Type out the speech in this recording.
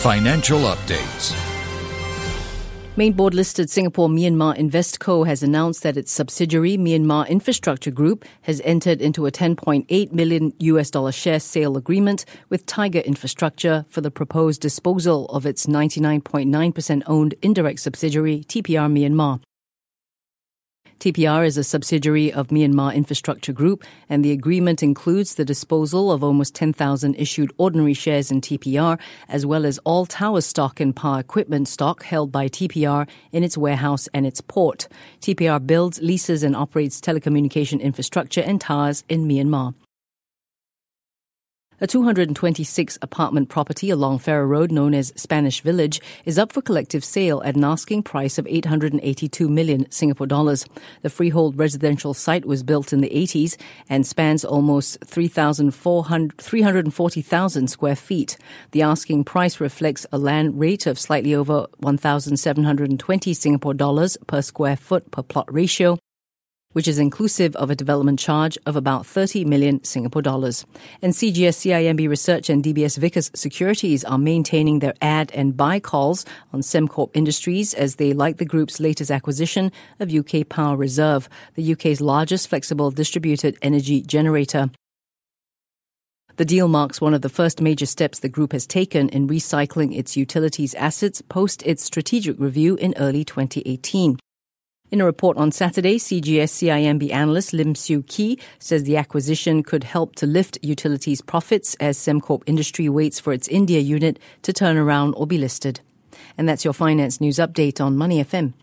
Financial updates. Main board listed Singapore Myanmar Investco has announced that its subsidiary Myanmar Infrastructure Group has entered into a 10.8 million US dollar share sale agreement with Tiger Infrastructure for the proposed disposal of its 99.9% owned indirect subsidiary TPR Myanmar. TPR is a subsidiary of Myanmar Infrastructure Group, and the agreement includes the disposal of almost 10,000 issued ordinary shares in TPR, as well as all tower stock and power equipment stock held by TPR in its warehouse and its port. TPR builds, leases, and operates telecommunication infrastructure and towers in Myanmar. A 226 apartment property along Farrer Road known as Spanish Village is up for collective sale at an asking price of 882 million Singapore dollars. The freehold residential site was built in the 80s and spans almost 340,000 square feet. The asking price reflects a land rate of slightly over 1,720 Singapore dollars per square foot per plot ratio which is inclusive of a development charge of about 30 million Singapore dollars. And CGS CIMB Research and DBS Vickers Securities are maintaining their add and buy calls on Sembcorp Industries as they like the group's latest acquisition of UK Power Reserve, the UK's largest flexible distributed energy generator. The deal marks one of the first major steps the group has taken in recycling its utilities assets post its strategic review in early 2018. In a report on Saturday, CGS CIMB analyst Lim Siew Khee says the acquisition could help to lift utilities profits as Sembcorp Industry waits for its India unit to turn around or be listed. And that's your finance news update on Money FM.